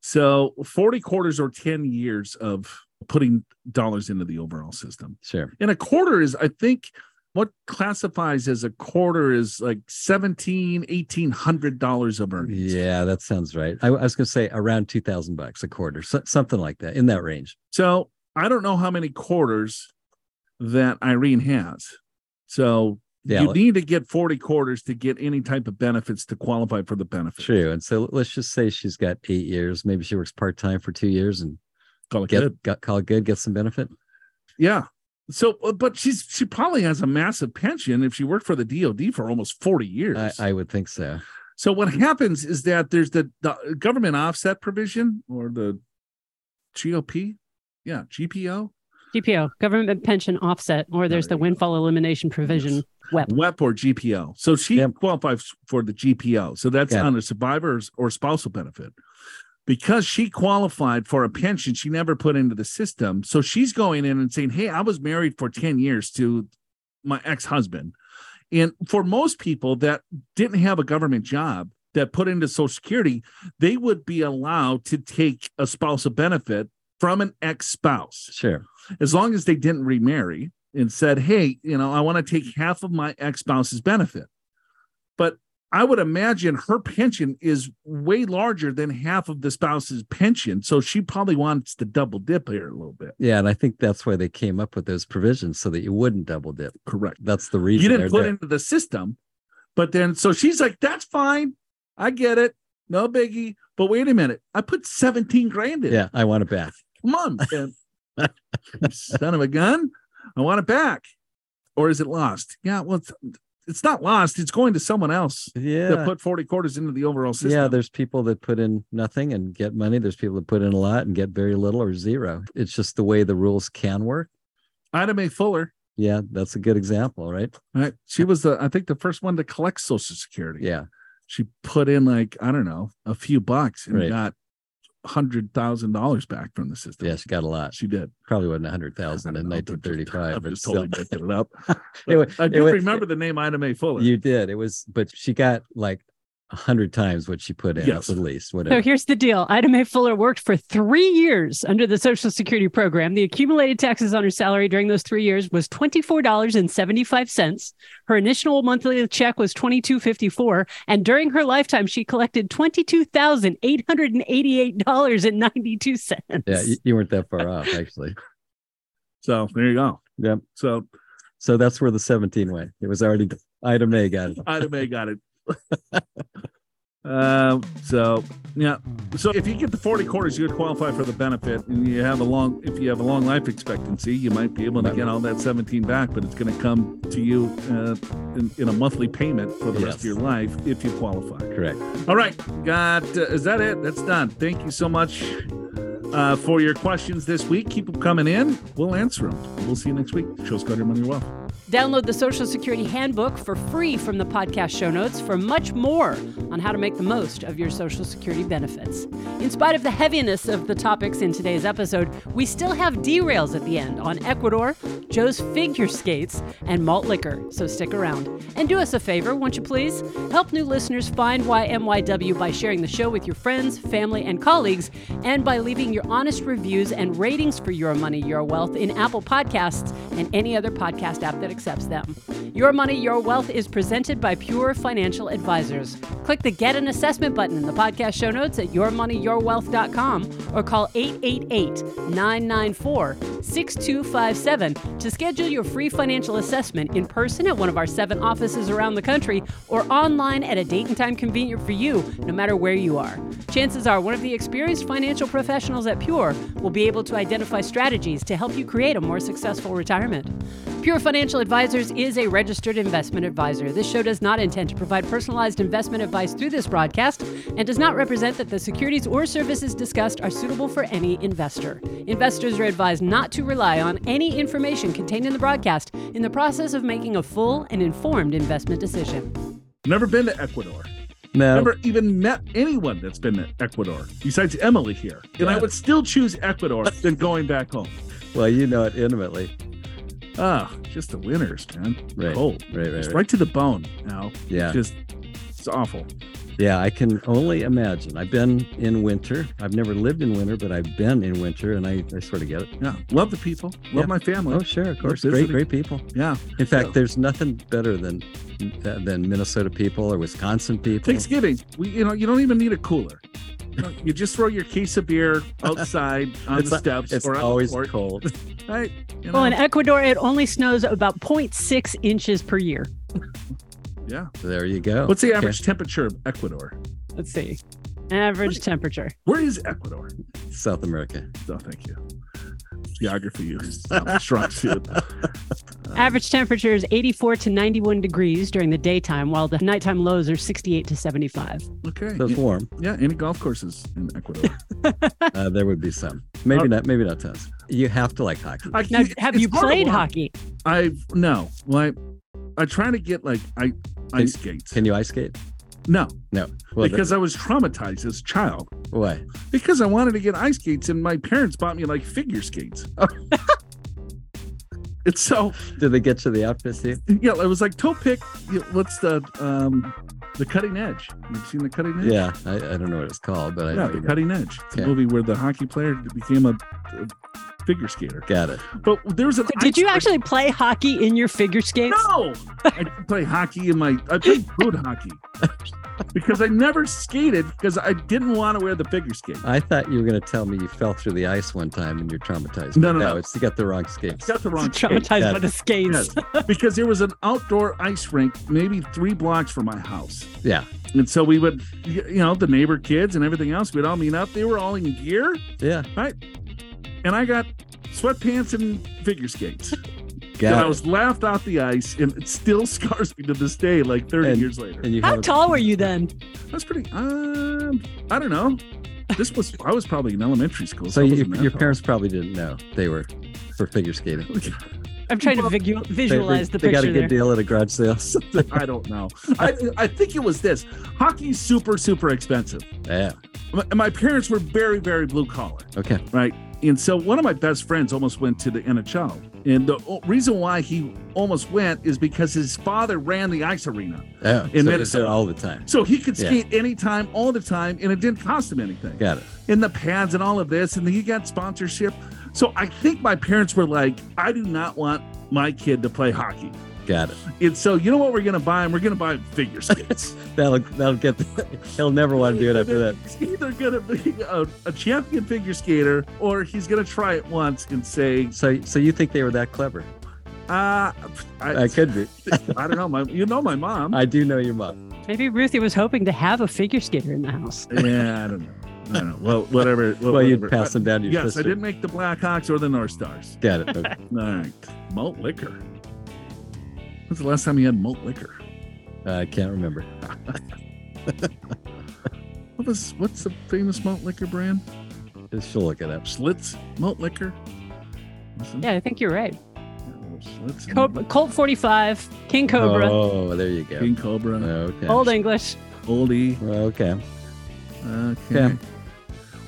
So 40 quarters or 10 years of putting dollars into the overall system. Sure. And a quarter is, I think, what classifies as a quarter is like 17, 1800 dollars of earnings. Yeah, that sounds right. I, I was going to say around 2000 bucks a quarter, so, something like that in that range. So I don't know how many quarters that Irene has. So Yeah. you need to get 40 quarters to get any type of benefits to qualify for the benefit. True. And so let's just say she's got eight years. Maybe she works part time for two years and Call it get good. got call it good, get some benefit. Yeah. So, uh, but she's she probably has a massive pension if she worked for the DoD for almost 40 years. I, I would think so. so what happens is that there's the, the government offset provision or the GOP, yeah, GPO, GPO, government pension offset, or there's there the you go. windfall elimination provision, WEP. WEP or GPO. So she Yep. qualifies for the GPO. So that's Got it. on a survivor's or spousal benefit. Because she qualified for a pension, she never put into the system. So she's going in and saying, Hey, I was married for 10 years to my ex husband. And for most people that didn't have a government job that put into Social Security, they would be allowed to take a spousal benefit from an ex spouse Sure. As long as they didn't remarry and said, Hey, you know, I want to take mm-hmm. half of my ex spouse's benefit. But I would imagine her pension is way larger than half of the spouse's pension. So she probably wants to double dip here a little bit. Yeah. And I think that's why they came up with those provisions so that you wouldn't double dip. Correct. That's the reason. You didn't put there. into the system. But then, so she's like, That's fine. I get it. No biggie. But wait a minute. I put 17 grand in. Yeah. I want it back. Come on. *laughs* *laughs* son of a gun. I want it back. Or is it lost? Yeah, well, it's, not lost. It's going to someone else Yeah. that put 40 quarters into the overall system. Yeah, there's people that put in nothing and get money. There's people that put in a lot and get very little or zero. It's just the way the rules can work. Ida Mae Fuller, Yeah, that's a good example, right? right? She was the, I think, the first one to collect Social Security. Yeah. She put in like, I don't know, a few bucks and Right. got hundred thousand dollars back from the system. Yeah, she got a lot. She did. Probably wasn't a hundred thousand in nineteen thirty I'm just totally making it up. *laughs* Wa- I do remember the name Ida Mae Fuller. you did. It was, but she got like hundred times what she put in Yes. at least. So here's the deal. Ida Mae Fuller worked for three years under the Social Security program. The accumulated taxes on her salary during those three years was $24.75. Her initial monthly check was $22.54. And during her lifetime, she collected $22,888.92. yeah, you, you weren't that far off actually. So there you go. Yep. So So that's where the seventeen went. It was already Ida Mae got it. Ida Mae got it. Uh, *laughs* so yeah. So if you get the 40 quarters, you qualify for the benefit, and you have a long. If you have a long life expectancy, you might be able to get all that 17 back, but it's going to come to you uh, in, in a monthly payment for the rest of your life if you qualify. Correct. All right, got uh, is that it? That's done. Thank you so much uh, for your questions this week. Keep them coming in. We'll answer them. We'll see you next week. Show's called Your Money Wealth. Download the Social Security Handbook for free from the podcast show notes for much more on how to make the most of your Social Security benefits. In spite of the heaviness of the topics in today's episode, we still have derails at the end on Ecuador, Joe's figure skates, and malt liquor, so stick around. And do us a favor, won't you please? Help new listeners find YMYW by sharing the show with your friends, family, and colleagues, and by leaving your honest reviews and ratings for Your Money, Your Wealth in Apple Podcasts and any other podcast app that accepts them. Your Money, Your Wealth is presented by Pure Financial Advisors. Click the Get an Assessment button in the podcast show notes at yourmoneyyourwealth.com or call 888 994 6257 to schedule your free financial assessment in person at one of our seven offices around the country or online at a date and time convenient for you, no matter where you are. Chances are one of the experienced financial professionals at Pure will be able to identify strategies to help you create a more successful retirement. Pure Financial Advisors is a registered investment advisor. This show does not intend to provide personalized investment advice through this broadcast and does not represent that the securities or services discussed are suitable for any investor. Investors are advised not to rely on any information contained in the broadcast in the process of making a full and informed investment decision. Never been to Ecuador. No. Never even met anyone that's been to Ecuador besides Emily here. And I would still choose Ecuador *laughs* than going back home. Well, you know it intimately. Ah, just the winters, man. Right. Cold. Right. Right. Just right. right to the bone now. Yeah. Just it's awful. Yeah, I can only imagine. I've been in winter. I've never lived in winter, but I've been in winter, and I, I sort of get it. Yeah. Love the people. Love Yeah. my family. Oh, sure, of course. Great, great people. Yeah. In fact, Yeah. there's nothing better than than Minnesota people or Wisconsin people. Thanksgiving, we you know you don't even need a cooler. You, know, you just throw your case of beer outside *laughs* on It's the a- steps It's or on always the porch, cold. *laughs* right? You Well, in? Ecuador, it only snows about 0.6 inches per year. *laughs* yeah. there you go. What's the Okay. average temperature of Ecuador? Let's see. Average temperature. Where is Ecuador? South America. Oh, thank you. Geography is strong suit. *laughs* Average temperature is 84 to 91 degrees during the daytime, while the nighttime lows are 68 to 75. Okay. So it's warm. Yeah, any golf courses in Ecuador? *laughs* Uh, there would be some. Maybe Uh, not. Maybe not tons. You have to like hockey. I, Now, have it's you played hockey? I've no. Well, I, I try to get like I ice skates. Can you ice skate? no, No. Well, because I was traumatized as a child. why? Because I wanted to get ice skates, and my parents bought me like figure skates. it's so Did they get you the outfit too? yeah. It was like toe pick. What's the um the cutting edge? You've seen the cutting edge? Yeah, I, I don't know what it's called, but I yeah. The cutting edge. It's a movie where the hockey player became a, a figure skater. got it. But there was an. Did you rink- actually play hockey in your figure skates? No, I didn't play hockey in my. I played food hockey because I never skated because I didn't want to wear the figure skates. I thought you were going to tell me you fell through the ice one time and you're traumatized. No, But no, no. It's you got the wrong skates. Got the wrong skate. *laughs* Traumatized Yeah. by the skates. Yes, because there was an outdoor ice rink maybe three blocks from my house. Yeah, And so we would, you know, the neighbor kids and everything else, we'd all meet up. They were all in gear, yeah. right? And I got sweatpants and figure skates. *laughs* and Got I was laughed off the ice, and it still *laughs* scars me to this day, like 30 And- years later. And you How a- tall were you then? That's pretty, um, I don't know. This was, I was probably in elementary school. so I you, your tall. parents probably didn't know they were for figure skating. *laughs* I'm trying to Well, vigu- They- visualize the they, got a picture good there. deal at a garage sale. I don't know. I, I think it was this. Hockey's super, super expensive. yeah. My, my parents were very, very blue collar. Okay. right? And so one of my best friends almost went to the NHL. And the reason why he almost went is because his father ran the ice arena. Yeah. In so Minnesota. there all the time. So he could Yeah. skate anytime, all the time, and it didn't cost him anything. Got it. And the pads and all of this, and he got sponsorship. So I think my parents were like, I do not want my kid to play hockey. Got it. And so you know what we're gonna buy him? We're gonna buy him figure skates. *laughs* That'll that'll get. The, he'll never want to do it after that. He's either gonna be a, a champion figure skater or he's gonna try it once and say, So so you think they were that clever? uh, I, I could be. *laughs* I don't know. My, you know my mom. I do know your mom. Maybe Ruthie was hoping to have a figure skater in the house. Yeah, I don't know. I don't know. Well, whatever. *laughs* Well, whatever. you'd pass them down to your Yes, sister. I didn't make the Blackhawks or the North Stars. Got it. Okay. All right. Malt liquor. When's the last time you had malt liquor? Uh, I can't remember. *laughs* What was what's the famous malt liquor brand? She'll look it up. Schlitz malt liquor. Listen, Yeah, I think you're right. Schlitz. Co- Colt 45, King Cobra, Oh, there you go. King Cobra. Okay. Old English. Oldie. Okay. Okay. Okay.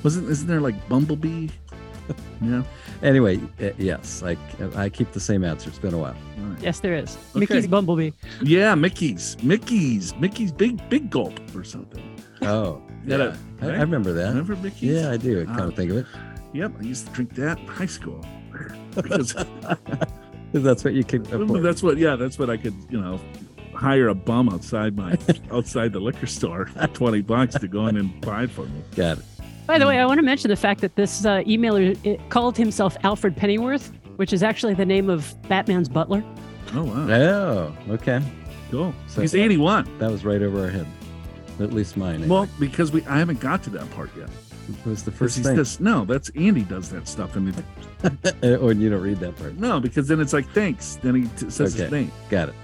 Wasn't isn't there like Bumblebee? *laughs* yeah. Anyway, uh, yes, I I keep the same answer. It's been a while. All right. Yes, there is. Okay. Mickey's Bumblebee. Yeah, Mickey's. Mickey's. Mickey's big big gulp or something. Oh, *laughs* Yeah, yeah. I, I remember that. Remember Mickey's? Yeah, I do. I kind Ah. of think of it. Yep, I used to drink that in high school. Because *laughs* That's what you could *laughs* afford. that's what yeah, that's what I could, you know, hire a bum outside my outside the liquor store for 20 bucks to go in and buy it for me. Got it. By the way, I want to mention the fact that this uh, emailer it called himself Alfred Pennyworth, which is actually the name of Batman's butler. Oh wow. Oh, okay. Cool. So- He's 81. That was right over our head. At least mine. Well, because we I haven't got to that part yet. it was the First first thing. this, no, that's Andi does that stuff and it, *laughs* oh, and you don't read that part. no, because then it's like thanks. Then he t- says Okay. his name. Got it.